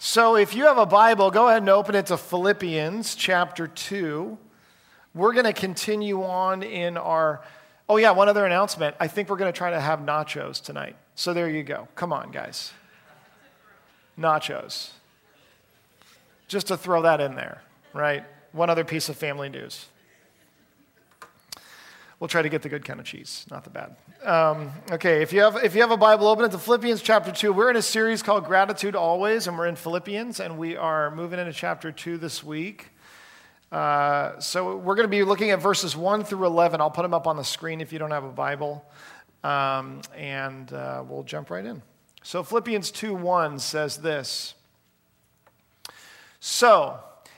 So, if you have a Bible, go ahead and open it to Philippians chapter 2. We're going to continue on in our. Oh, yeah, one other announcement. I think we're going to try to have nachos tonight. So, there you go. Come on, guys. Nachos. Just to throw that in there, right? One other piece of family news. We'll try to get the good kind of cheese, not the bad. Um, okay, if you, have, if you have a Bible, open it to Philippians chapter 2. We're in a series called Gratitude Always, and we're in Philippians, and we are moving into chapter 2 this week. Uh, so we're going to be looking at verses 1 through 11. I'll put them up on the screen if you don't have a Bible, um, and uh, we'll jump right in. So Philippians 2 1 says this So,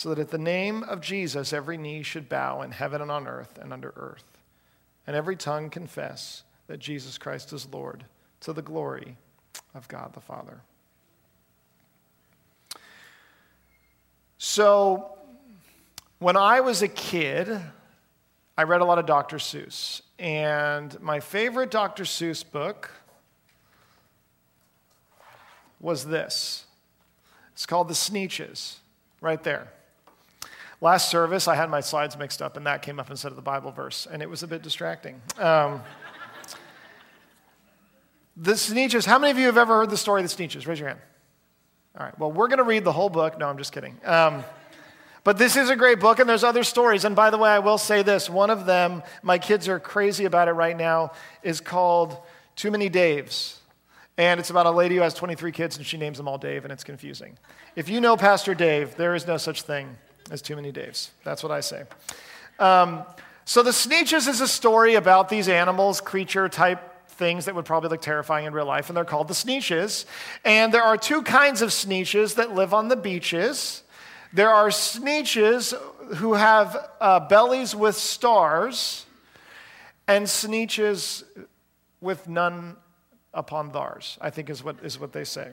so that at the name of Jesus every knee should bow in heaven and on earth and under earth, and every tongue confess that Jesus Christ is Lord to the glory of God the Father. So, when I was a kid, I read a lot of Dr. Seuss. And my favorite Dr. Seuss book was this. It's called The Sneetches, right there. Last service, I had my slides mixed up, and that came up instead of the Bible verse, and it was a bit distracting. Um, the Sneetches, how many of you have ever heard the story of the Sneetches? Raise your hand. All right, well, we're going to read the whole book. No, I'm just kidding. Um, but this is a great book, and there's other stories. And by the way, I will say this one of them, my kids are crazy about it right now, is called Too Many Daves. And it's about a lady who has 23 kids, and she names them all Dave, and it's confusing. If you know Pastor Dave, there is no such thing as too many Daves. That's what I say. Um, so the Sneetches is a story about these animals, creature type things that would probably look terrifying in real life, and they're called the Sneetches. And there are two kinds of Sneetches that live on the beaches. There are Sneetches who have uh, bellies with stars, and Sneetches with none upon thars, I think is what, is what they say.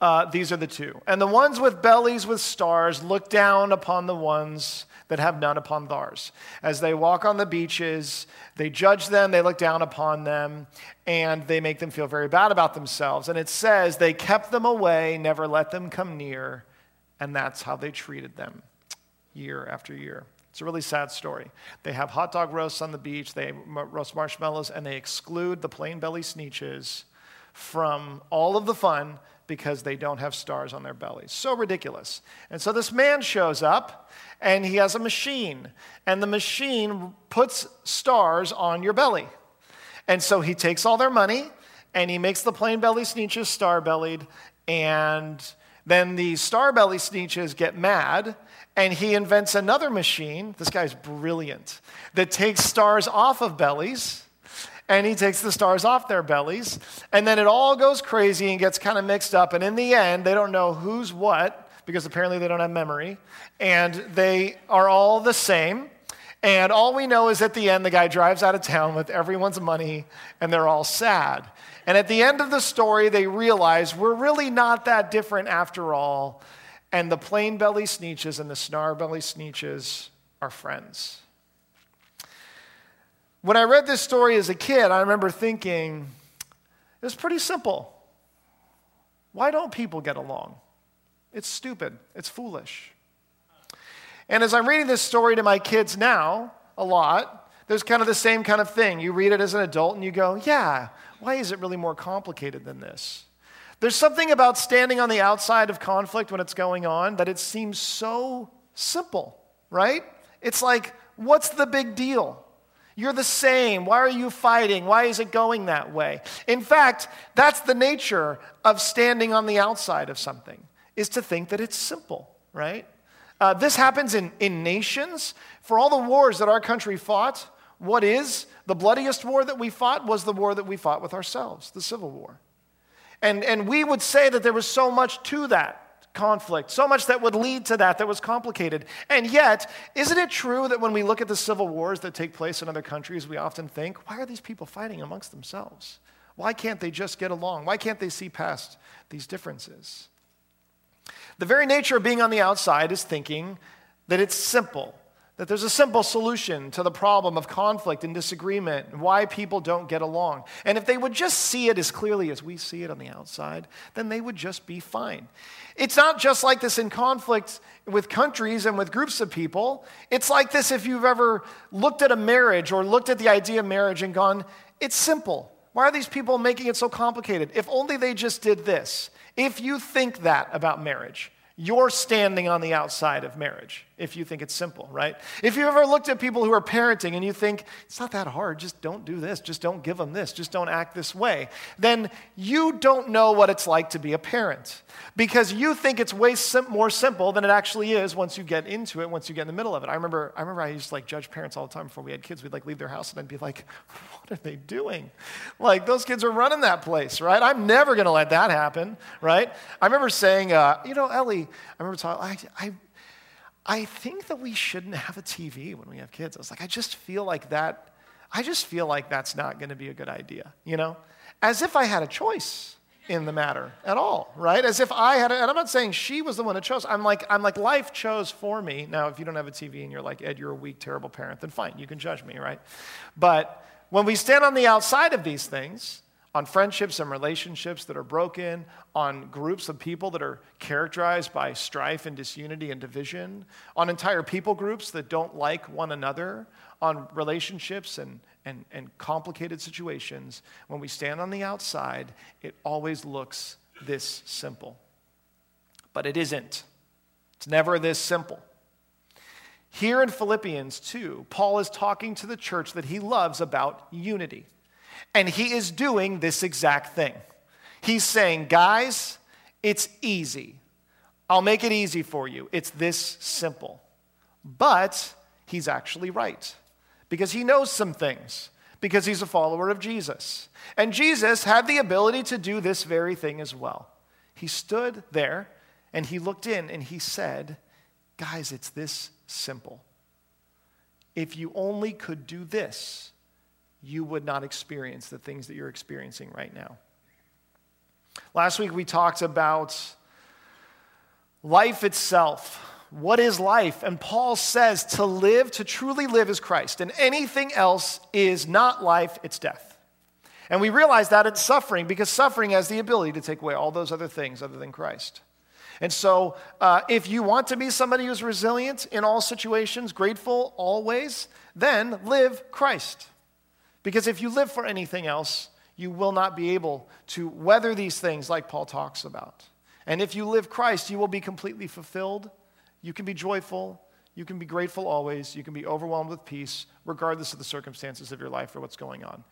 Uh, these are the two. And the ones with bellies with stars look down upon the ones that have none upon theirs. As they walk on the beaches, they judge them, they look down upon them, and they make them feel very bad about themselves. And it says, they kept them away, never let them come near, and that's how they treated them year after year. It's a really sad story. They have hot dog roasts on the beach, they roast marshmallows, and they exclude the plain belly sneetches from all of the fun because they don't have stars on their bellies. So ridiculous. And so this man shows up and he has a machine, and the machine puts stars on your belly. And so he takes all their money and he makes the plain belly sneetches star bellied, and then the star belly sneetches get mad and he invents another machine. This guy's brilliant that takes stars off of bellies and he takes the stars off their bellies. And then it all goes crazy and gets kind of mixed up. And in the end, they don't know who's what because apparently they don't have memory. And they are all the same. And all we know is at the end, the guy drives out of town with everyone's money and they're all sad. And at the end of the story, they realize we're really not that different after all. And the plain belly sneetches and the snar belly sneetches are friends. When I read this story as a kid, I remember thinking, it's pretty simple. Why don't people get along? It's stupid, it's foolish. And as I'm reading this story to my kids now, a lot, there's kind of the same kind of thing. You read it as an adult and you go, yeah, why is it really more complicated than this? There's something about standing on the outside of conflict when it's going on that it seems so simple, right? It's like, what's the big deal? You're the same. Why are you fighting? Why is it going that way? In fact, that's the nature of standing on the outside of something, is to think that it's simple, right? Uh, this happens in, in nations. For all the wars that our country fought, what is the bloodiest war that we fought was the war that we fought with ourselves, the Civil War. And, and we would say that there was so much to that conflict, so much that would lead to that that was complicated. And yet, isn't it true that when we look at the civil wars that take place in other countries, we often think, why are these people fighting amongst themselves? Why can't they just get along? Why can't they see past these differences? The very nature of being on the outside is thinking that it's simple, that there's a simple solution to the problem of conflict and disagreement and why people don't get along. And if they would just see it as clearly as we see it on the outside, then they would just be fine. It's not just like this in conflict with countries and with groups of people. It's like this if you've ever looked at a marriage or looked at the idea of marriage and gone, it's simple. Why are these people making it so complicated? If only they just did this. If you think that about marriage, you're standing on the outside of marriage if you think it's simple, right? If you ever looked at people who are parenting and you think, it's not that hard, just don't do this, just don't give them this, just don't act this way, then you don't know what it's like to be a parent because you think it's way sim- more simple than it actually is once you get into it, once you get in the middle of it. I remember, I remember I used to like judge parents all the time before we had kids. We'd like leave their house and I'd be like, what are they doing? Like those kids are running that place, right? I'm never going to let that happen, right? I remember saying, uh, you know, Ellie, I remember talking, I, I I think that we shouldn't have a TV when we have kids. I was like, I just feel like that, I just feel like that's not going to be a good idea, you know? As if I had a choice in the matter at all, right? As if I had, a, and I'm not saying she was the one that chose. I'm like, I'm like, life chose for me. Now, if you don't have a TV and you're like, Ed, you're a weak, terrible parent, then fine, you can judge me, right? But when we stand on the outside of these things, on friendships and relationships that are broken, on groups of people that are characterized by strife and disunity and division, on entire people groups that don't like one another, on relationships and, and, and complicated situations. When we stand on the outside, it always looks this simple. But it isn't. It's never this simple. Here in Philippians 2, Paul is talking to the church that he loves about unity. And he is doing this exact thing. He's saying, guys, it's easy. I'll make it easy for you. It's this simple. But he's actually right because he knows some things, because he's a follower of Jesus. And Jesus had the ability to do this very thing as well. He stood there and he looked in and he said, Guys, it's this simple. If you only could do this, you would not experience the things that you're experiencing right now. Last week we talked about life itself. What is life? And Paul says to live, to truly live is Christ, and anything else is not life, it's death. And we realize that it's suffering because suffering has the ability to take away all those other things other than Christ. And so, uh, if you want to be somebody who's resilient in all situations, grateful always, then live Christ. Because if you live for anything else, you will not be able to weather these things like Paul talks about. And if you live Christ, you will be completely fulfilled. You can be joyful. You can be grateful always. You can be overwhelmed with peace, regardless of the circumstances of your life or what's going on.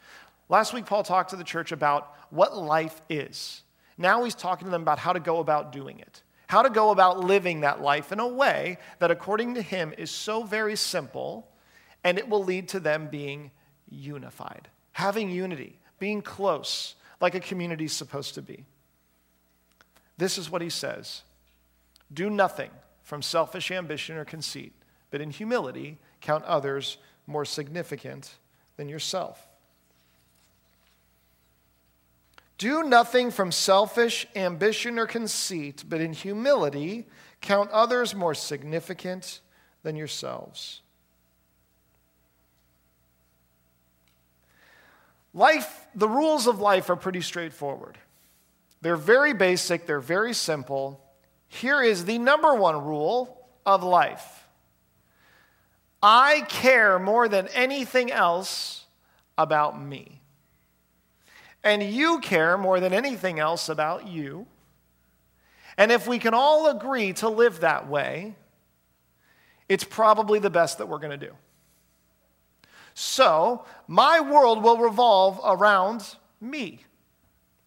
Last week, Paul talked to the church about what life is. Now he's talking to them about how to go about doing it, how to go about living that life in a way that, according to him, is so very simple and it will lead to them being unified, having unity, being close, like a community is supposed to be. This is what he says Do nothing from selfish ambition or conceit, but in humility count others more significant than yourself. Do nothing from selfish ambition or conceit, but in humility count others more significant than yourselves. Life, the rules of life are pretty straightforward. They're very basic, they're very simple. Here is the number one rule of life I care more than anything else about me. and you care more than anything else about you, and if we can all agree to live that way, it's probably the best that we're going to do. So, my world will revolve around me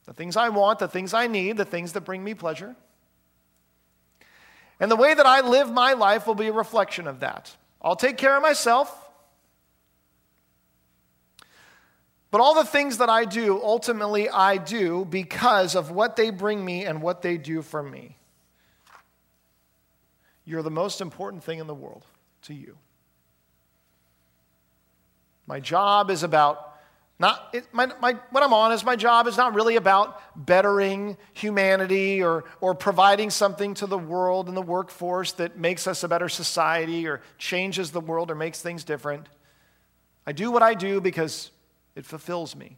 the things I want, the things I need, the things that bring me pleasure. And the way that I live my life will be a reflection of that. I'll take care of myself. But all the things that I do, ultimately, I do because of what they bring me and what they do for me. You're the most important thing in the world to you. My job is about not, it, my, my, what I'm on is my job is not really about bettering humanity or, or providing something to the world and the workforce that makes us a better society or changes the world or makes things different. I do what I do because it fulfills me.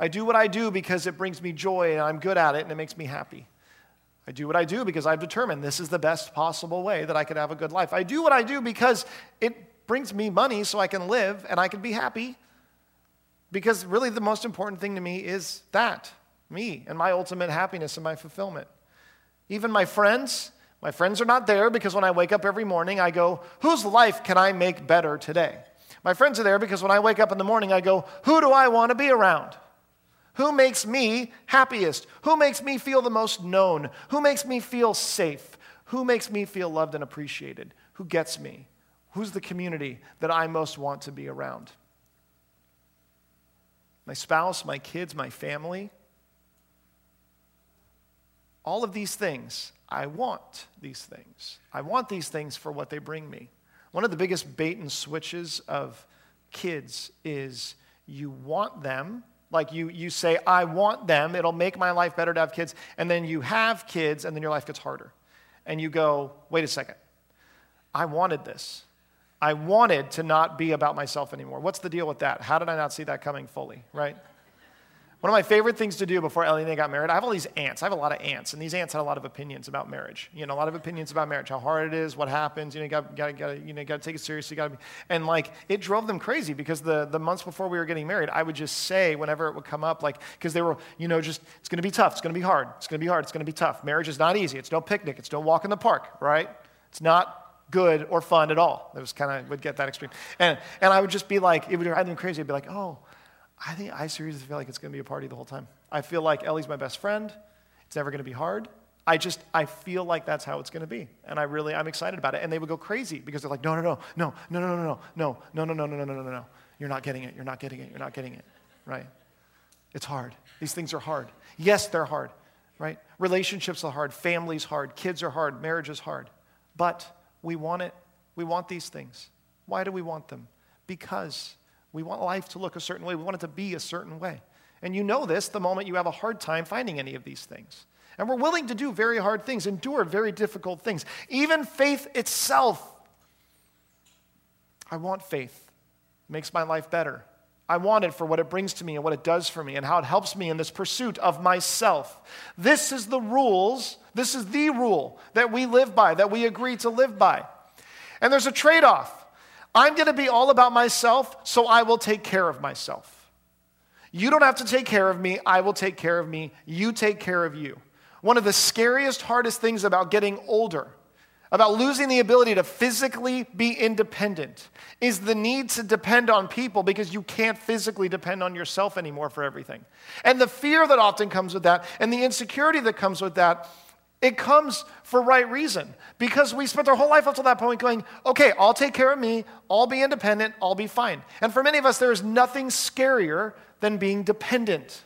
I do what I do because it brings me joy and I'm good at it and it makes me happy. I do what I do because I've determined this is the best possible way that I could have a good life. I do what I do because it brings me money so I can live and I can be happy because really, the most important thing to me is that me and my ultimate happiness and my fulfillment. Even my friends, my friends are not there because when I wake up every morning, I go, whose life can I make better today? My friends are there because when I wake up in the morning, I go, who do I want to be around? Who makes me happiest? Who makes me feel the most known? Who makes me feel safe? Who makes me feel loved and appreciated? Who gets me? Who's the community that I most want to be around? my spouse, my kids, my family. All of these things, I want these things. I want these things for what they bring me. One of the biggest bait and switches of kids is you want them, like you, you say, I want them, it'll make my life better to have kids, and then you have kids, and then your life gets harder. And you go, wait a second, I wanted this. I wanted to not be about myself anymore. What's the deal with that? How did I not see that coming fully, right? One of my favorite things to do before Ellie and I got married, I have all these aunts. I have a lot of aunts, and these aunts had a lot of opinions about marriage. You know, a lot of opinions about marriage, how hard it is, what happens. You know, you got, got, got, you know, got to take it seriously. Got to be, and like it drove them crazy because the the months before we were getting married, I would just say whenever it would come up, like because they were, you know, just it's going to be tough, it's going to be hard, it's going to be hard, it's going to be tough. Marriage is not easy. It's no picnic. It's no walk in the park, right? It's not good or fun at all. It was kind of, would get that extreme. And, and I would just be like, it would drive them crazy. I'd be like, oh, I think I seriously feel like it's going to be a party the whole time. I feel like Ellie's my best friend. It's never going to be hard. I just, I feel like that's how it's going to be. And I really, I'm excited about it. And they would go crazy because they're like, No, no, no, no, no, no, no, no, no, no, no, no, no, no, no, no, no, no, no. You're not getting it. You're not getting it. You're not getting it. Right? It's hard. These things are hard. Yes, they're hard. Right? Relationships are hard. Families hard. Kids are hard. Marriage is hard. But we want it. We want these things. Why do we want them? Because we want life to look a certain way. We want it to be a certain way. And you know this the moment you have a hard time finding any of these things. And we're willing to do very hard things, endure very difficult things. Even faith itself. I want faith. It makes my life better. I want it for what it brings to me and what it does for me and how it helps me in this pursuit of myself. This is the rules, this is the rule that we live by, that we agree to live by. And there's a trade off. I'm going to be all about myself, so I will take care of myself. You don't have to take care of me, I will take care of me. You take care of you. One of the scariest, hardest things about getting older about losing the ability to physically be independent is the need to depend on people because you can't physically depend on yourself anymore for everything. And the fear that often comes with that and the insecurity that comes with that, it comes for right reason because we spent our whole life up to that point going, okay, I'll take care of me, I'll be independent, I'll be fine. And for many of us, there is nothing scarier than being dependent.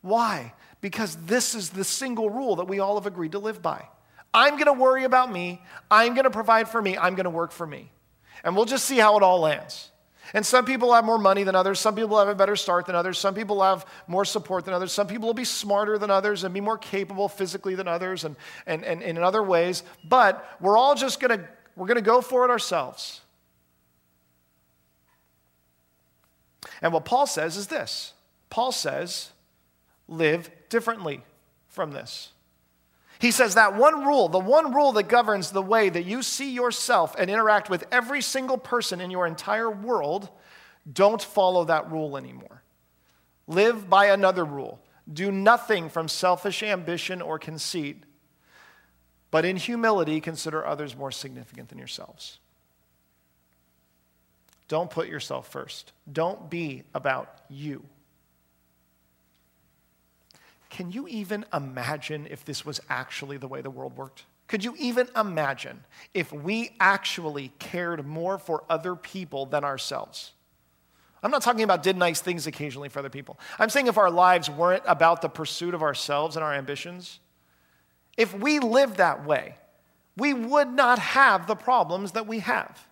Why? Because this is the single rule that we all have agreed to live by. I'm going to worry about me. I'm going to provide for me. I'm going to work for me. And we'll just see how it all lands. And some people have more money than others. Some people have a better start than others. Some people have more support than others. Some people will be smarter than others and be more capable physically than others and, and, and, and in other ways. But we're all just going to, we're going to go for it ourselves. And what Paul says is this Paul says, live differently from this. He says that one rule, the one rule that governs the way that you see yourself and interact with every single person in your entire world, don't follow that rule anymore. Live by another rule do nothing from selfish ambition or conceit, but in humility consider others more significant than yourselves. Don't put yourself first. Don't be about you. Can you even imagine if this was actually the way the world worked? Could you even imagine if we actually cared more for other people than ourselves? I'm not talking about did nice things occasionally for other people. I'm saying if our lives weren't about the pursuit of ourselves and our ambitions, if we lived that way, we would not have the problems that we have.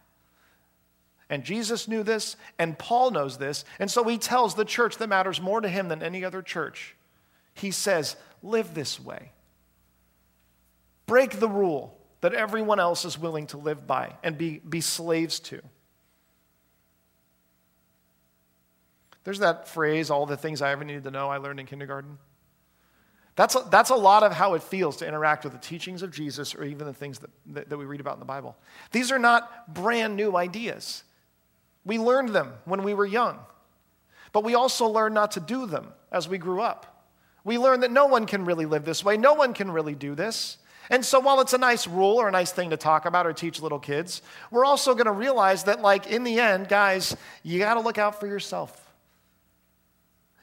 And Jesus knew this, and Paul knows this, and so he tells the church that matters more to him than any other church. He says, Live this way. Break the rule that everyone else is willing to live by and be, be slaves to. There's that phrase, all the things I ever needed to know I learned in kindergarten. That's a, that's a lot of how it feels to interact with the teachings of Jesus or even the things that, that, that we read about in the Bible. These are not brand new ideas. We learned them when we were young, but we also learned not to do them as we grew up. We learn that no one can really live this way, no one can really do this. And so while it's a nice rule or a nice thing to talk about or teach little kids, we're also going to realize that, like, in the end, guys, you got to look out for yourself.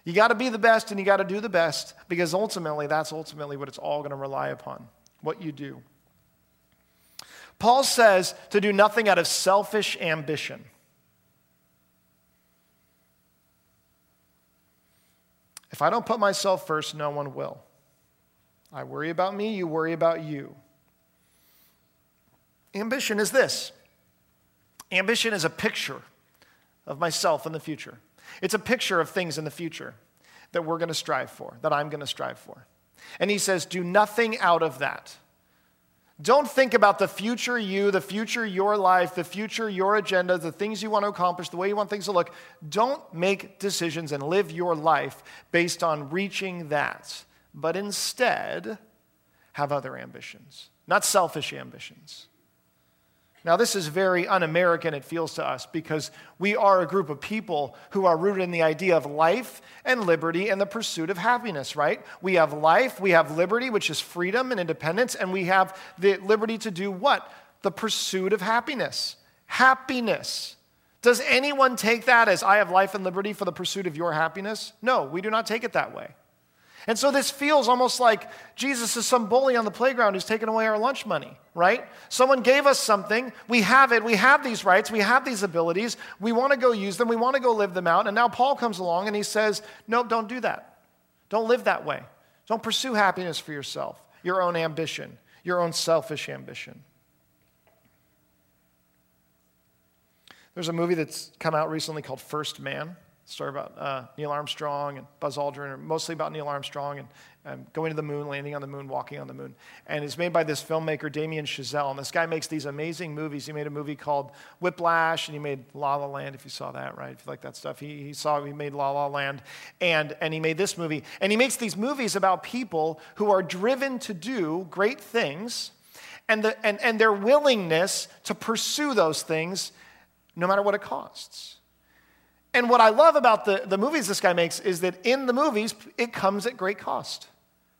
You got to be the best and you got to do the best because ultimately, that's ultimately what it's all going to rely upon what you do. Paul says to do nothing out of selfish ambition. If I don't put myself first, no one will. I worry about me, you worry about you. Ambition is this ambition is a picture of myself in the future. It's a picture of things in the future that we're going to strive for, that I'm going to strive for. And he says, do nothing out of that. Don't think about the future you, the future your life, the future your agenda, the things you want to accomplish, the way you want things to look. Don't make decisions and live your life based on reaching that, but instead have other ambitions, not selfish ambitions. Now, this is very un American, it feels to us, because we are a group of people who are rooted in the idea of life and liberty and the pursuit of happiness, right? We have life, we have liberty, which is freedom and independence, and we have the liberty to do what? The pursuit of happiness. Happiness. Does anyone take that as I have life and liberty for the pursuit of your happiness? No, we do not take it that way. And so this feels almost like Jesus is some bully on the playground who's taking away our lunch money, right? Someone gave us something, we have it, we have these rights, we have these abilities, we want to go use them, we want to go live them out. And now Paul comes along and he says, Nope, don't do that. Don't live that way. Don't pursue happiness for yourself, your own ambition, your own selfish ambition. There's a movie that's come out recently called First Man story about uh, Neil Armstrong and Buzz Aldrin, mostly about Neil Armstrong and um, going to the moon, landing on the moon, walking on the moon. And it's made by this filmmaker, Damien Chazelle. And this guy makes these amazing movies. He made a movie called Whiplash, and he made La La Land, if you saw that, right? If you like that stuff. He, he saw, he made La La Land, and, and he made this movie. And he makes these movies about people who are driven to do great things and, the, and, and their willingness to pursue those things no matter what it costs. And what I love about the, the movies this guy makes is that in the movies, it comes at great cost.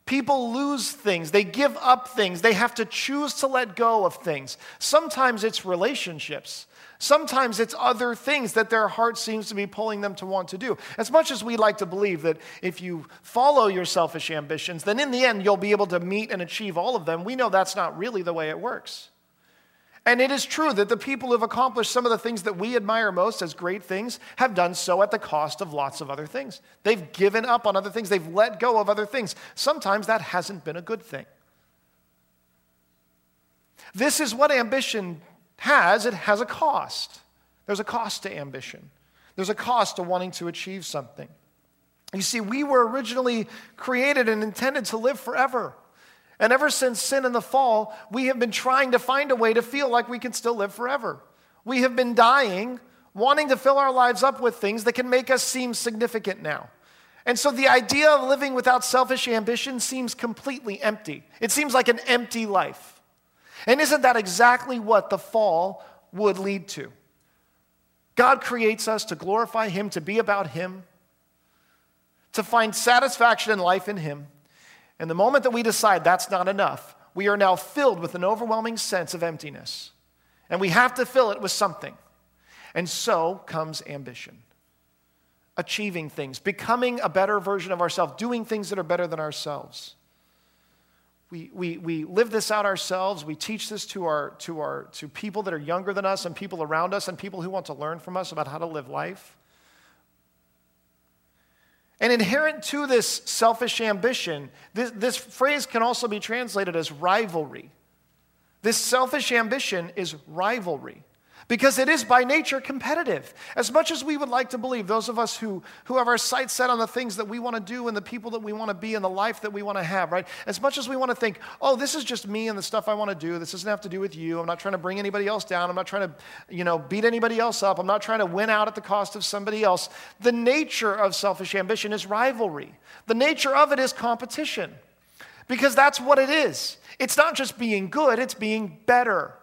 People lose things, they give up things, they have to choose to let go of things. Sometimes it's relationships. Sometimes it's other things that their heart seems to be pulling them to want to do. As much as we like to believe that if you follow your selfish ambitions, then in the end you'll be able to meet and achieve all of them, we know that's not really the way it works. And it is true that the people who have accomplished some of the things that we admire most as great things have done so at the cost of lots of other things. They've given up on other things, they've let go of other things. Sometimes that hasn't been a good thing. This is what ambition has it has a cost. There's a cost to ambition, there's a cost to wanting to achieve something. You see, we were originally created and intended to live forever. And ever since sin and the fall, we have been trying to find a way to feel like we can still live forever. We have been dying, wanting to fill our lives up with things that can make us seem significant now. And so the idea of living without selfish ambition seems completely empty. It seems like an empty life. And isn't that exactly what the fall would lead to? God creates us to glorify Him, to be about Him to find satisfaction in life in Him. And the moment that we decide that's not enough, we are now filled with an overwhelming sense of emptiness. And we have to fill it with something. And so comes ambition achieving things, becoming a better version of ourselves, doing things that are better than ourselves. We, we, we live this out ourselves. We teach this to, our, to, our, to people that are younger than us and people around us and people who want to learn from us about how to live life. And inherent to this selfish ambition, this, this phrase can also be translated as rivalry. This selfish ambition is rivalry because it is by nature competitive. As much as we would like to believe, those of us who, who have our sights set on the things that we want to do and the people that we want to be and the life that we want to have, right? As much as we want to think, oh, this is just me and the stuff I want to do, this doesn't have to do with you. I'm not trying to bring anybody else down. I'm not trying to, you know, beat anybody else up. I'm not trying to win out at the cost of somebody else. The nature of selfish ambition is rivalry, the nature of it is competition because that's what it is. It's not just being good, it's being better.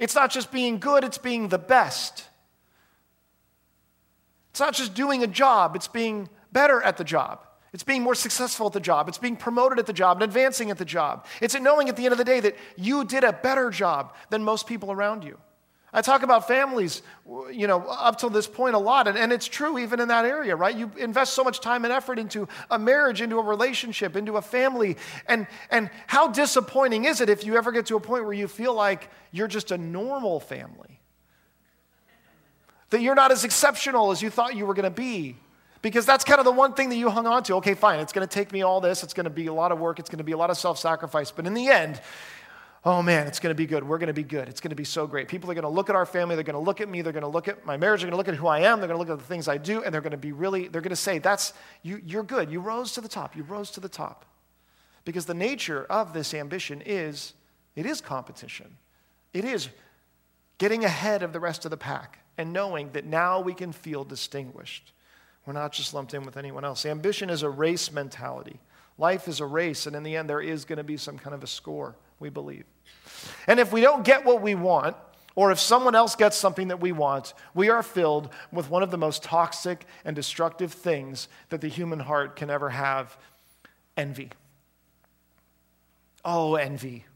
It's not just being good, it's being the best. It's not just doing a job, it's being better at the job. It's being more successful at the job. It's being promoted at the job and advancing at the job. It's knowing at the end of the day that you did a better job than most people around you. I talk about families, you know, up till this point a lot, and, and it's true even in that area, right? You invest so much time and effort into a marriage, into a relationship, into a family, and, and how disappointing is it if you ever get to a point where you feel like you're just a normal family? That you're not as exceptional as you thought you were to be. Because that's kind of the one thing that you hung on to. Okay, fine, it's to take me all this, it's to be a lot of work, it's to be a lot of self sacrifice, but in the end, oh man, it's going to be good. We're going to be good. It's going to be so great. People are going to look at our family. They're going to look at me. They're going to look at my marriage. They're going to look at who I am. They're going to look at the things I do. And they're going to be really, they're going to say, that's, you, you're good. You rose to the top. You rose to the top. Because the nature of this ambition is, it is competition. It is getting ahead of the rest of the pack and knowing that now we can feel distinguished. We're not just lumped in with anyone else. Ambition is a race mentality. Life is a race, and in the end, there is going to be some kind of a score we believe. And if we don't get what we want, or if someone else gets something that we want, we are filled with one of the most toxic and destructive things that the human heart can ever have envy. Oh, envy.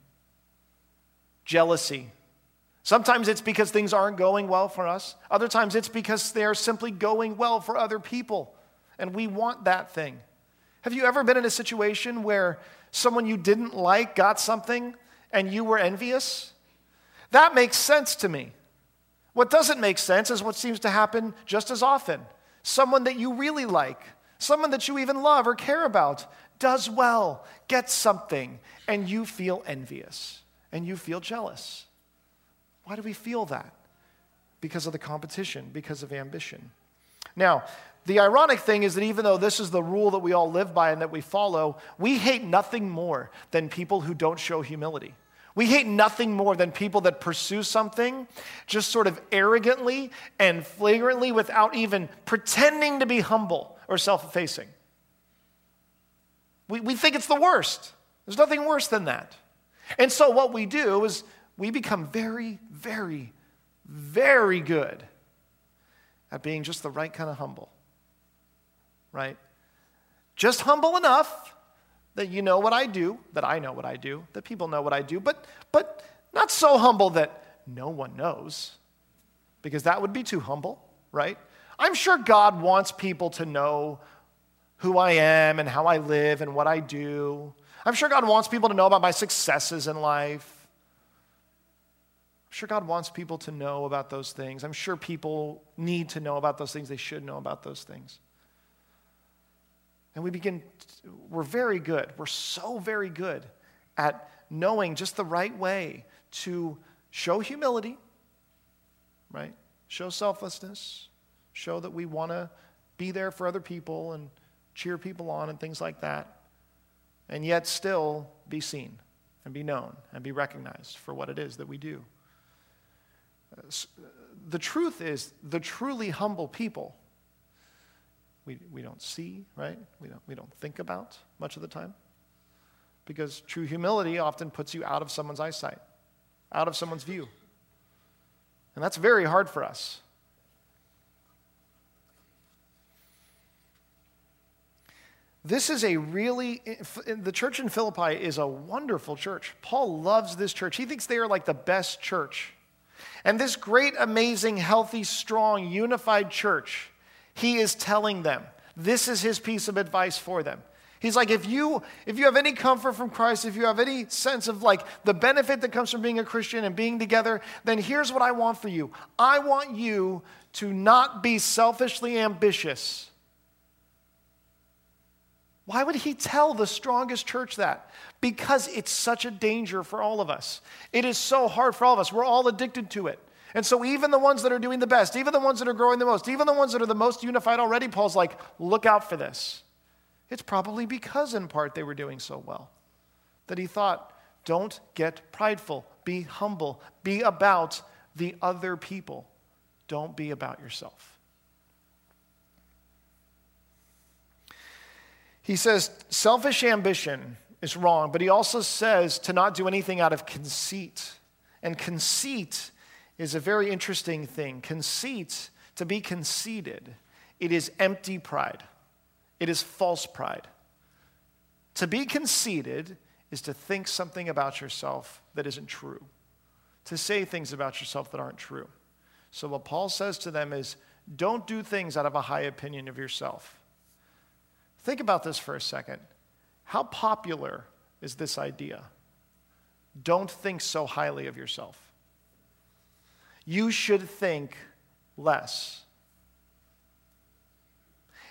Jealousy. Sometimes it's because things aren't going well for us. Other times it's because they're simply going well for other people, and we want that thing. Have you ever been in a situation where someone you didn't like got something and you were envious? That makes sense to me. What doesn't make sense is what seems to happen just as often. Someone that you really like, someone that you even love or care about, does well, gets something, and you feel envious and you feel jealous. Why do we feel that? Because of the competition, because of ambition. Now, the ironic thing is that even though this is the rule that we all live by and that we follow, we hate nothing more than people who don't show humility. We hate nothing more than people that pursue something just sort of arrogantly and flagrantly without even pretending to be humble or self effacing. We, we think it's the worst. There's nothing worse than that. And so, what we do is we become very, very, very good at being just the right kind of humble right? Just humble enough that you know what I do, that I know what I do, that people know what I do, but, but not so humble that no one knows, because that would be too humble, right? I'm sure God wants people to know who I am and how I live and what I do. I'm sure God wants people to know about my successes in life. I'm sure God wants people to know about those things. I'm sure people need to know about those things. They should know about those things. And we begin, we're very good. We're so very good at knowing just the right way to show humility, right? Show selflessness, show that we want to be there for other people and cheer people on and things like that, and yet still be seen and be known and be recognized for what it is that we do. Uh, the truth is, the truly humble people we, we don't see, right? We don't, we don't think about much of the time. Because true humility often puts you out of someone's eyesight, out of someone's view. And that's very hard for us. This is a really, the church in Philippi is a wonderful church. Paul loves this church. He thinks they are like the best church. And this great, amazing, healthy, strong, unified church, he is telling them this is his piece of advice for them. He's like, if you if you have any comfort from Christ, if you have any sense of like the benefit that comes from being a Christian and being together, then here's what I want for you. I want you to not be selfishly ambitious. Why would he tell the strongest church that? Because it's such a danger for all of us. It is so hard for all of us. We're all addicted to it. And so, even the ones that are doing the best, even the ones that are growing the most, even the ones that are the most unified already, Paul's like, look out for this. It's probably because, in part, they were doing so well that he thought, don't get prideful, be humble, be about the other people, don't be about yourself. He says selfish ambition is wrong, but he also says to not do anything out of conceit. And conceit is a very interesting thing. Conceit, to be conceited, it is empty pride, it is false pride. To be conceited is to think something about yourself that isn't true, to say things about yourself that aren't true. So, what Paul says to them is don't do things out of a high opinion of yourself. Think about this for a second. How popular is this idea? Don't think so highly of yourself you should think less.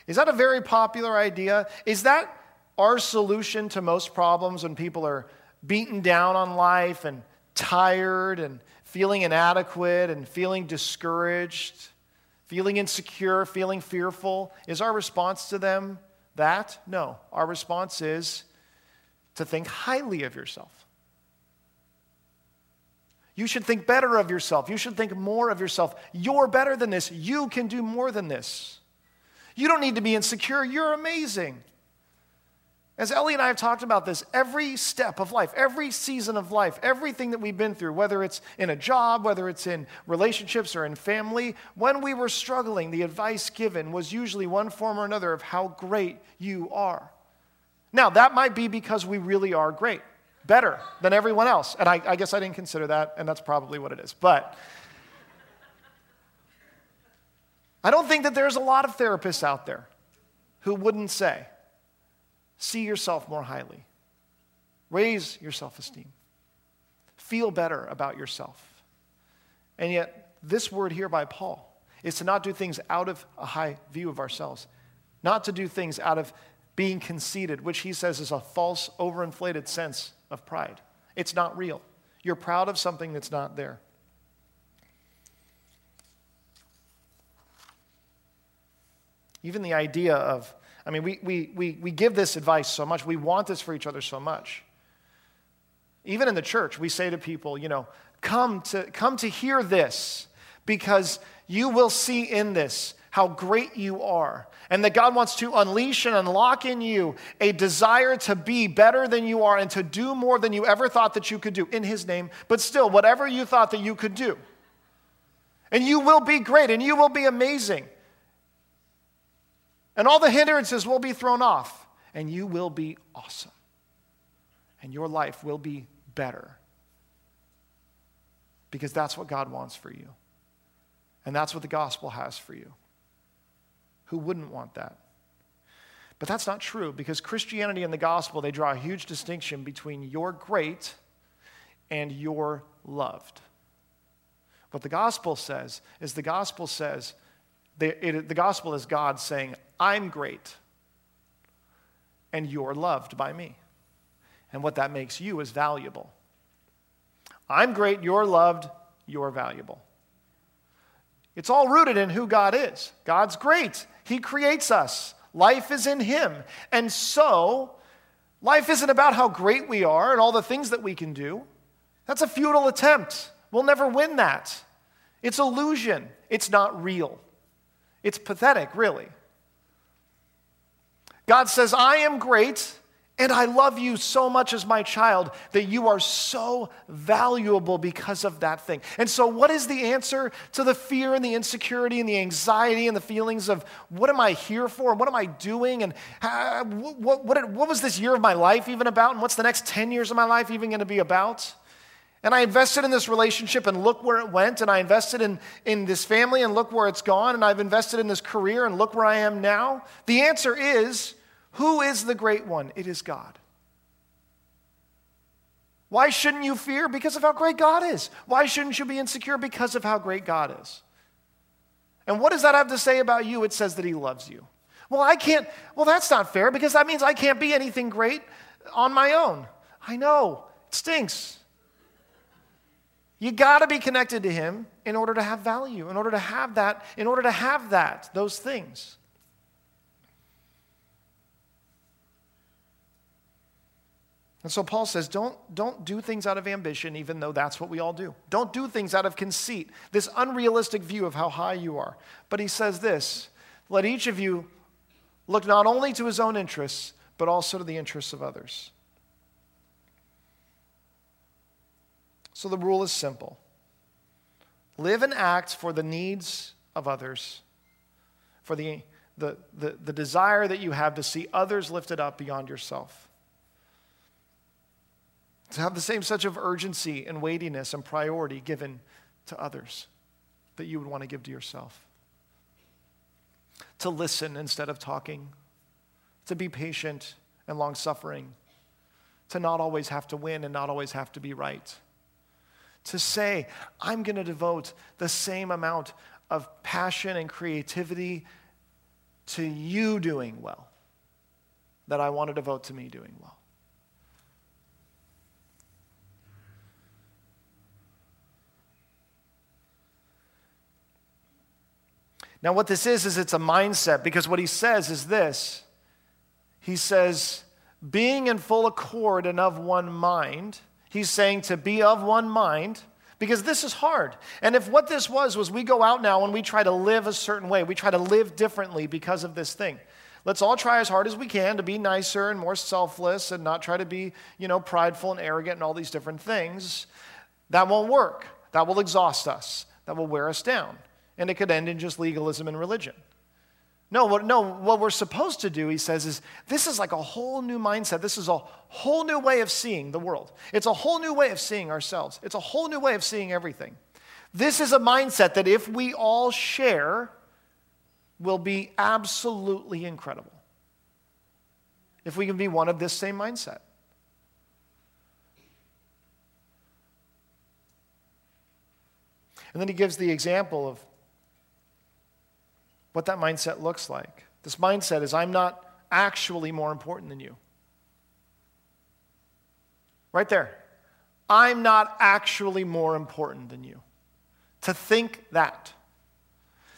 Is that a very popular idea? Is that our solution to most problems when people are beaten down on life and tired and feeling inadequate and feeling discouraged, feeling insecure, feeling fearful? Is our response to them that? No. Our response is to think highly of yourself. You should think better of yourself. You should think more of yourself. You're better than this. You can do more than this. You don't need to be insecure. You're amazing. As Ellie and I have talked about this, every step of life, every season of life, everything that we've been through, whether it's in a job, whether it's in relationships or in family, when we were struggling, the advice given was usually one form or another of how great you are. Now, that might be because we really are great better than everyone else. And I, I, guess I didn't consider that, and that's probably what it is. But I don't think that there's a lot of therapists out there who wouldn't say, see yourself more highly, raise your self esteem, feel better about yourself. And yet, this word here by Paul is to not do things out of a high view of ourselves, not to do things out of being conceited, which he says is a false, overinflated sense of pride. It's not real. You're proud of something that's not there. Even the idea of, I mean, we, we, we, we give this advice so much. We want this for each other so much. Even in the church, we say to people, you know, come to, come to hear this because you will see in this how great you are, and that God wants to unleash and unlock in you a desire to be better than you are and to do more than you ever thought that you could do in His name, but still, whatever you thought that you could do. And you will be great and you will be amazing. And all the hindrances will be thrown off, and you will be awesome. And your life will be better. Because that's what God wants for you. And that's what the gospel has for you. Who wouldn't want that? But that's not true because Christianity and the gospel, they draw a huge distinction between you're great and you're loved. What the gospel says is the gospel says, the, it, the gospel is God saying, I'm great and you're loved by me. And what that makes you is valuable. I'm great, you're loved, you're valuable. It's all rooted in who God is. God's great. He creates us. Life is in Him. And so, life isn't about how great we are and all the things that we can do. That's a futile attempt. We'll never win that. It's illusion, it's not real. It's pathetic, really. God says, I am great And I love you so much as my child that you are so valuable because of that thing. And so, what is the answer to the fear and the insecurity and the anxiety and the feelings of what am I here for? What am I doing? And what, what, what was this year of my life even about? And what's the next 10 years of my life even going to be about? And I invested in this relationship and look where it went. And I invested in, in this family and look where it's gone. And I've invested in this career and look where I am now. The answer is who is the great one? It is God. Why shouldn't you fear? Because of how great God is. Why shouldn't you be insecure? Because of how great God is. And what does that have to say about you? It says that He loves you. Well, I can't, well, that's not fair because that means I can't be anything great on my own. I know, it stinks. You got to be connected to Him in order to have value, in order to have that, in order to have that, those things. And so Paul says, don't, don't do things out of ambition, even though that's what we all do. Don't do things out of conceit, this unrealistic view of how high you are. But he says this let each of you look not only to his own interests, but also to the interests of others. So the rule is simple live and act for the needs of others, for the, the, the, the desire that you have to see others lifted up beyond yourself to have the same such of urgency and weightiness and priority given to others that you would want to give to yourself. To listen instead of talking, to be patient and long suffering, to not always have to win and not always have to be right. To say, I'm going to devote the same amount of passion and creativity to you doing well that I want to devote to me doing well. Now, what this is, is it's a mindset because what he says is this He says, being in full accord and of one mind, he's saying to be of one mind because this is hard. And if what this was was we go out now and we try to live a certain way, we try to live differently because of this thing. Let's all try as hard as we can to be nicer and more selfless and not try to be, you know, prideful and arrogant and all these different things. That won't work. That will exhaust us. That will wear us down and it could end in just legalism and religion. No, what, no, what we're supposed to do, he says, is this is like a whole new mindset. This is a whole new way of seeing the world. It's a whole new way of seeing ourselves. It's a whole new way of seeing everything. This is a mindset that if we all share, will be absolutely incredible. If we can be one of this same mindset. And then he gives the example of what that mindset looks like. This mindset is I'm not actually more important than you. Right there. I'm not actually more important than you. To think that.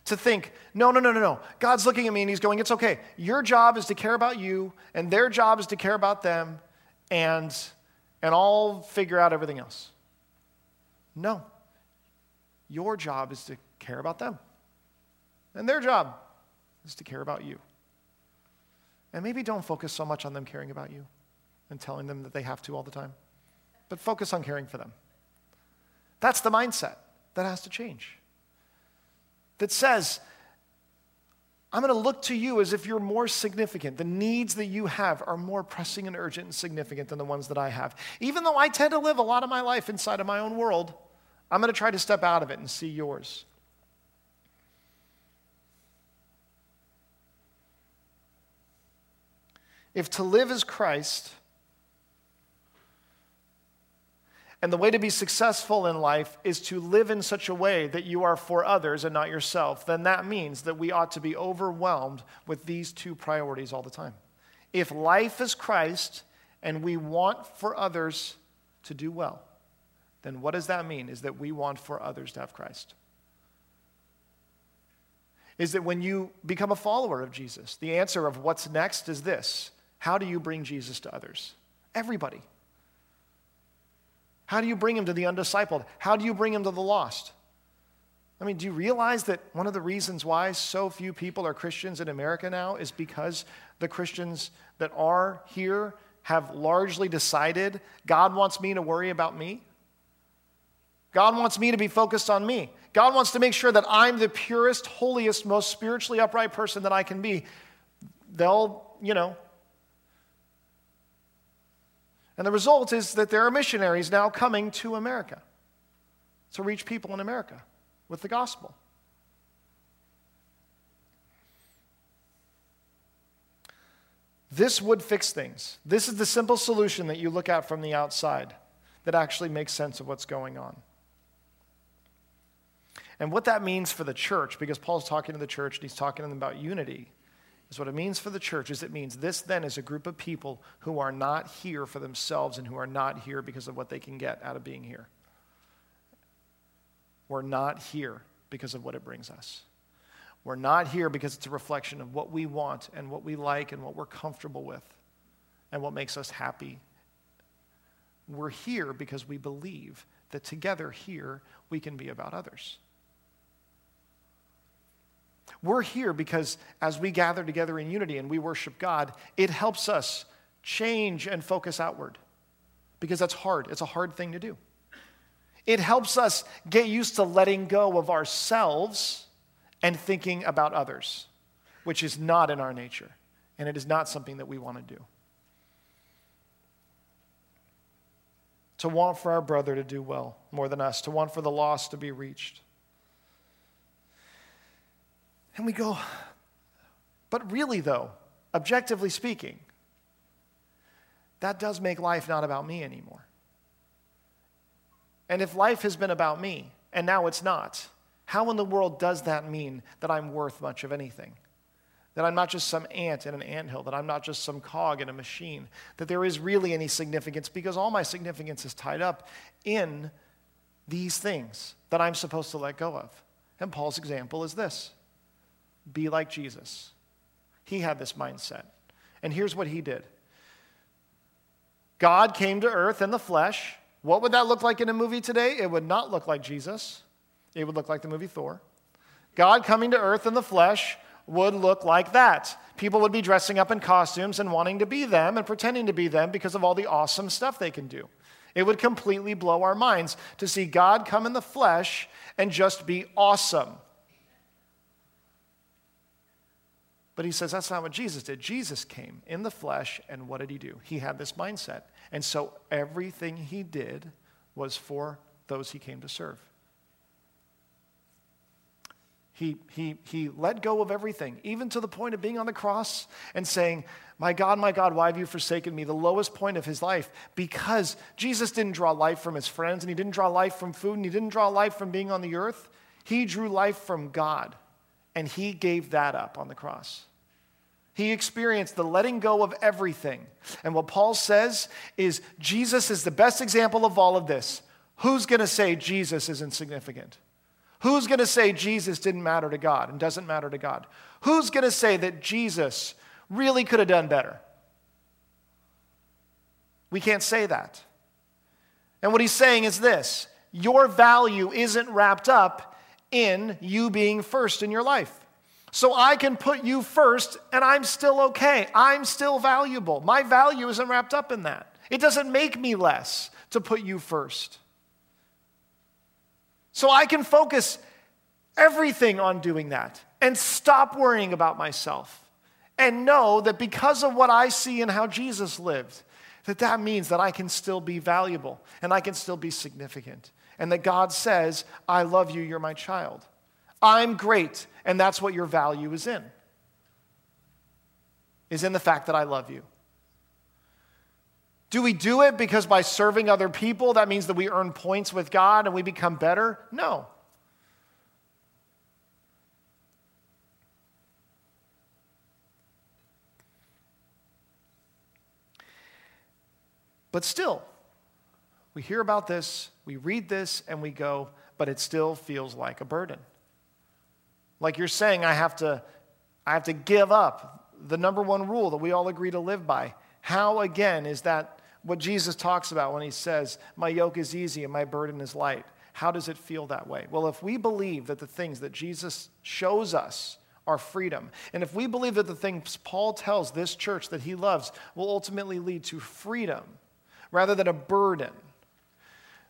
To think, no, no, no, no, no. God's looking at me and He's going, it's okay. Your job is to care about you, and their job is to care about them, and, and I'll figure out everything else. No. Your job is to care about them. And their job is to care about you. And maybe don't focus so much on them caring about you and telling them that they have to all the time, but focus on caring for them. That's the mindset that has to change. That says, I'm going to look to you as if you're more significant. The needs that you have are more pressing and urgent and significant than the ones that I have. Even though I tend to live a lot of my life inside of my own world, I'm going to try to step out of it and see yours. If to live is Christ, and the way to be successful in life is to live in such a way that you are for others and not yourself, then that means that we ought to be overwhelmed with these two priorities all the time. If life is Christ and we want for others to do well, then what does that mean? Is that we want for others to have Christ. Is that when you become a follower of Jesus, the answer of what's next is this how do you bring Jesus to others? Everybody. How do you bring him to the undiscipled? How do you bring him to the lost? I mean, do you realize that one of the reasons why so few people are Christians in America now is because the Christians that are here have largely decided God wants me to worry about me. God wants me to be focused on me. God wants to make sure that I'm the purest, holiest, most spiritually upright person that I can be. They'll, you know. And the result is that there are missionaries now coming to America to reach people in America with the gospel. This would fix things. This is the simple solution that you look at from the outside that actually makes sense of what's going on. And what that means for the church, because Paul's talking to the church and he's talking to them about unity, is what it means for the church is it means this then is a group of people who are not here for themselves and who are not here because of what they can get out of being here. We're not here because of what it brings us. We're not here because it's a reflection of what we want and what we like and what we're comfortable with and what makes us happy. We're here because we believe that together here we can be about others. We're here because as we gather together in unity and we worship God, it helps us change and focus outward because that's hard. It's a hard thing to do. It helps us get used to letting go of ourselves and thinking about others, which is not in our nature, and it is not something that we want to do. To want for our brother to do well more than us, to want for the lost to be reached. And we go, but really, though, objectively speaking, that does make life not about me anymore. And if life has been about me and now it's not, how in the world does that mean that I'm worth much of anything? That I'm not just some ant in an anthill, that I'm not just some cog in a machine, that there is really any significance because all my significance is tied up in these things that I'm supposed to let go of. And Paul's example is this be like Jesus. He had this mindset. And here's what he did God came to earth in the flesh. What would that look like in a movie today? It would not look like Jesus, it would look like the movie Thor. God coming to earth in the flesh would look like that. People would be dressing up in costumes and wanting to be them and pretending to be them because of all the awesome stuff they can do. It would completely blow our minds to see God come in the flesh and just be awesome. But he says that's not what Jesus did. Jesus came in the flesh, and what did he do? He had this mindset. And so everything he did was for those he came to serve. He, he, he let go of everything, even to the point of being on the cross and saying, My God, my God, why have you forsaken me? The lowest point of his life, because Jesus didn't draw life from his friends, and he didn't draw life from food, and he didn't draw life from being on the earth. He drew life from God. And he gave that up on the cross. He experienced the letting go of everything. And what Paul says is Jesus is the best example of all of this. Who's going to say Jesus is insignificant? Who's going to say Jesus didn't matter to God and doesn't matter to God? Who's going to say that Jesus really could have done better? We can't say that. And what he's saying is this your value isn't wrapped up in you being first in your life. So I can put you first and I'm still okay. I'm still valuable. My value isn't wrapped up in that. It doesn't make me less to put you first. So I can focus everything on doing that and stop worrying about myself and know that because of what I see and how Jesus lived, that that means that I can still be valuable and I can still be significant and that God says, I love you, you're my child. I'm great, and that's what your value is in. Is in the fact that I love you. Do we do it because by serving other people, that means that we earn points with God and we become better? No. But still, we hear about this, we read this, and we go, but it still feels like a burden. Like you're saying, I have to, I have to give up the number one rule that we all agree to live by. How, again, is that what Jesus talks about when he says, My yoke is easy and my burden is light? How does it feel that way? Well, if we believe that the things that Jesus shows us our freedom. And if we believe that the things Paul tells this church that he loves will ultimately lead to freedom rather than a burden,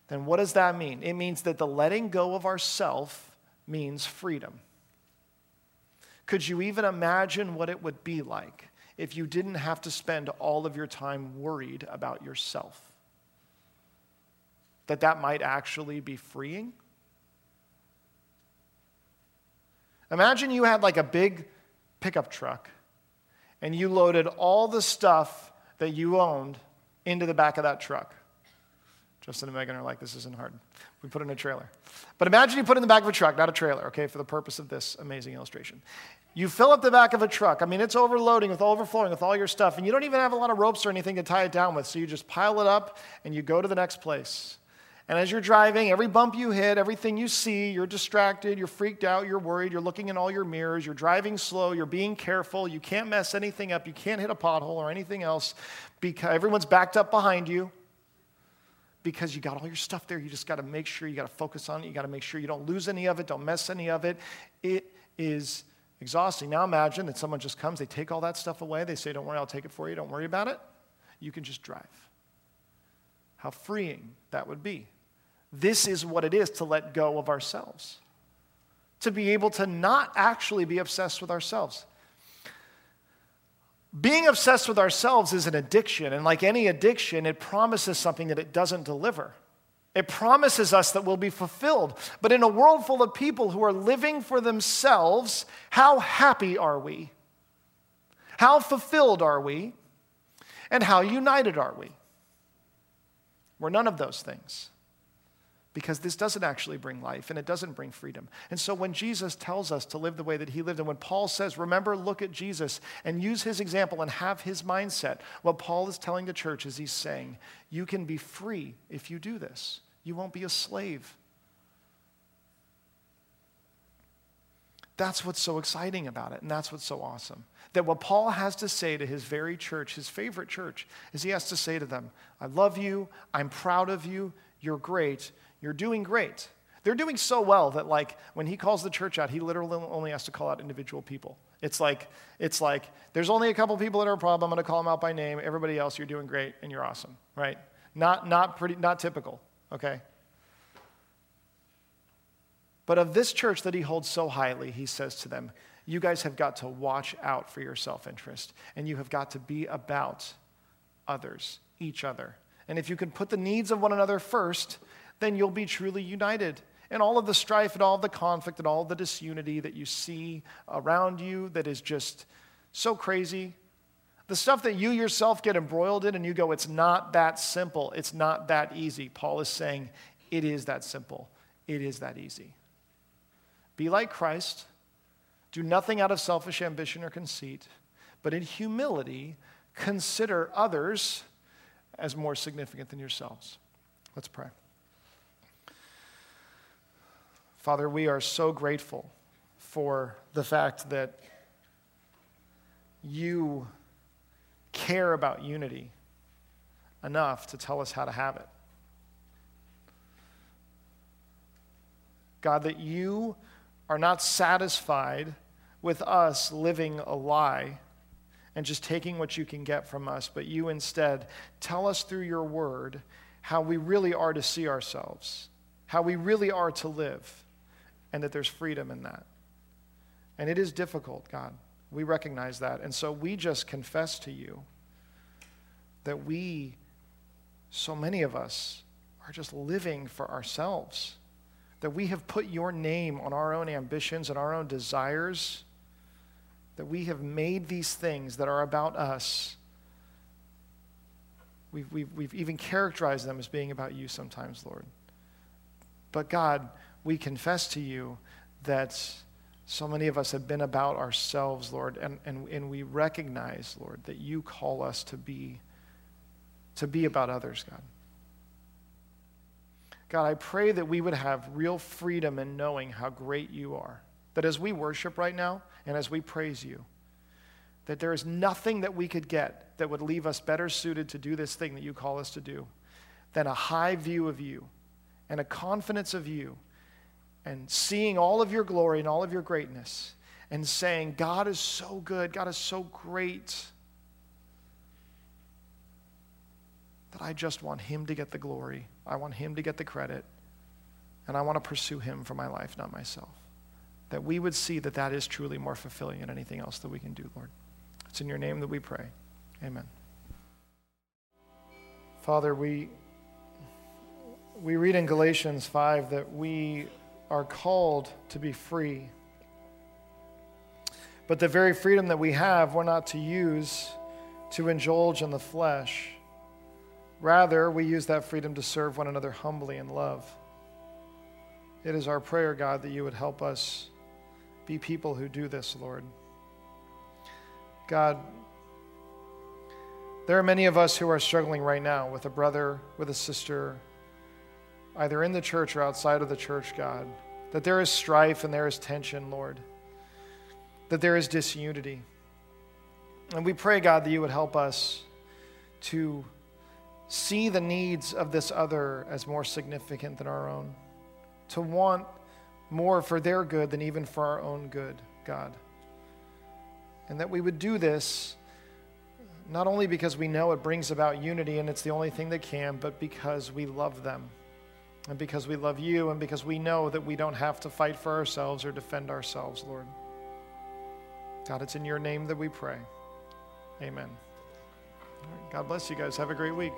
then what does that mean? It means that the letting go of ourself means freedom. Could you even imagine what it would be like if you didn't have to spend all of your time worried about yourself? That that might actually be freeing? Imagine you had like a big pickup truck and you loaded all the stuff that you owned into the back of that truck. Justin and Megan are like, this isn't hard. We put in a trailer. But imagine you put in the back of a truck, not a trailer, okay, for the purpose of this amazing illustration. You fill up the back of a truck. I mean, it's overloading with overflowing with all your stuff, and you don't even have a lot of ropes or anything to tie it down with. So you just pile it up and you go to the next place. And as you're driving, every bump you hit, everything you see, you're distracted, you're freaked out, you're worried, you're looking in all your mirrors, you're driving slow, you're being careful, you can't mess anything up, you can't hit a pothole or anything else because everyone's backed up behind you because you got all your stuff there. You just got to make sure you got to focus on it. You got to make sure you don't lose any of it, don't mess any of it. It is exhausting. Now imagine that someone just comes, they take all that stuff away, they say, Don't worry, I'll take it for you, don't worry about it. You can just drive. How freeing that would be. This is what it is to let go of ourselves, to be able to not actually be obsessed with ourselves. Being obsessed with ourselves is an addiction, and like any addiction, it promises something that it doesn't deliver. It promises us that we'll be fulfilled. But in a world full of people who are living for themselves, how happy are we? How fulfilled are we? And how united are we? We're none of those things because this doesn't actually bring life and it doesn't bring freedom. And so when Jesus tells us to live the way that he lived, and when Paul says, remember, look at Jesus and use his example and have his mindset, what Paul is telling the church is he's saying, you can be free if you do this. You won't be a slave. That's what's so exciting about it, and that's what's so awesome. That what Paul has to say to his very church, his favorite church, is he has to say to them, I love you, I'm proud of you, you're great, you're doing great. They're doing so well that like when he calls the church out, he literally only has to call out individual people. It's like it's like there's only a couple people that are a problem. I'm going to call them out by name. Everybody else, you're doing great and you're awesome, right? Not not pretty not typical, okay? But of this church that he holds so highly, he says to them, You guys have got to watch out for your self interest, and you have got to be about others, each other. And if you can put the needs of one another first, then you'll be truly united. And all of the strife and all of the conflict and all the disunity that you see around you that is just so crazy, the stuff that you yourself get embroiled in and you go, it's not that simple, it's not that easy. Paul is saying, it is that simple, it is that easy. Be like Christ, do nothing out of selfish ambition or conceit, but in humility, consider others as more significant than yourselves. Let's pray. Father, we are so grateful for the fact that you care about unity enough to tell us how to have it. God, that you are not satisfied with us living a lie and just taking what you can get from us, but you instead tell us through your word how we really are to see ourselves, how we really are to live and that there's freedom in that. And it is difficult, God. We recognize that. And so we just confess to you that we, so many of us, are just living for ourselves. That we have put your name on our own ambitions and our own desires. That we have made these things that are about us. We've, we've, we've even characterized them as being about you sometimes, Lord. But God, we confess to you that so many of us have been about ourselves, Lord, and, and, and we recognize, Lord, that you call us to be, to be about others, God. God, I pray that we would have real freedom in knowing how great you are. That as we worship right now and as we praise you, that there is nothing that we could get that would leave us better suited to do this thing that you call us to do than a high view of you and a confidence of you and seeing all of your glory and all of your greatness, and saying, God is so good, God is so great, that I just want Him to get the glory. I want Him to get the credit. And I want to pursue Him for my life, not myself. That we would see that that is truly more fulfilling than anything else that we can do, Lord. It's in your name that we pray. Amen. Father, we, we read in Galatians 5 that we are called to be free. But the very freedom that we have, we're not to use to indulge in the flesh. Rather, we use that freedom to serve one another humbly in love. It is our prayer, God, that you would help us be people who do this, Lord. God, there are many of us who are struggling right now with a brother, with a sister, either in the church or outside of the church, God, that there is strife and there is tension, Lord, that there is disunity. And we pray, God, that you would help us to see the needs of this other as more significant than our own, to want more for their good than even for our own good, God. And that we would do this not only because we know it brings about unity and it's the only thing that can, but because we love them. And because we love you, and because we know that we don't have to fight for ourselves or defend ourselves, Lord. God, it's in your name that we pray. Amen. God bless you guys. Have a great week.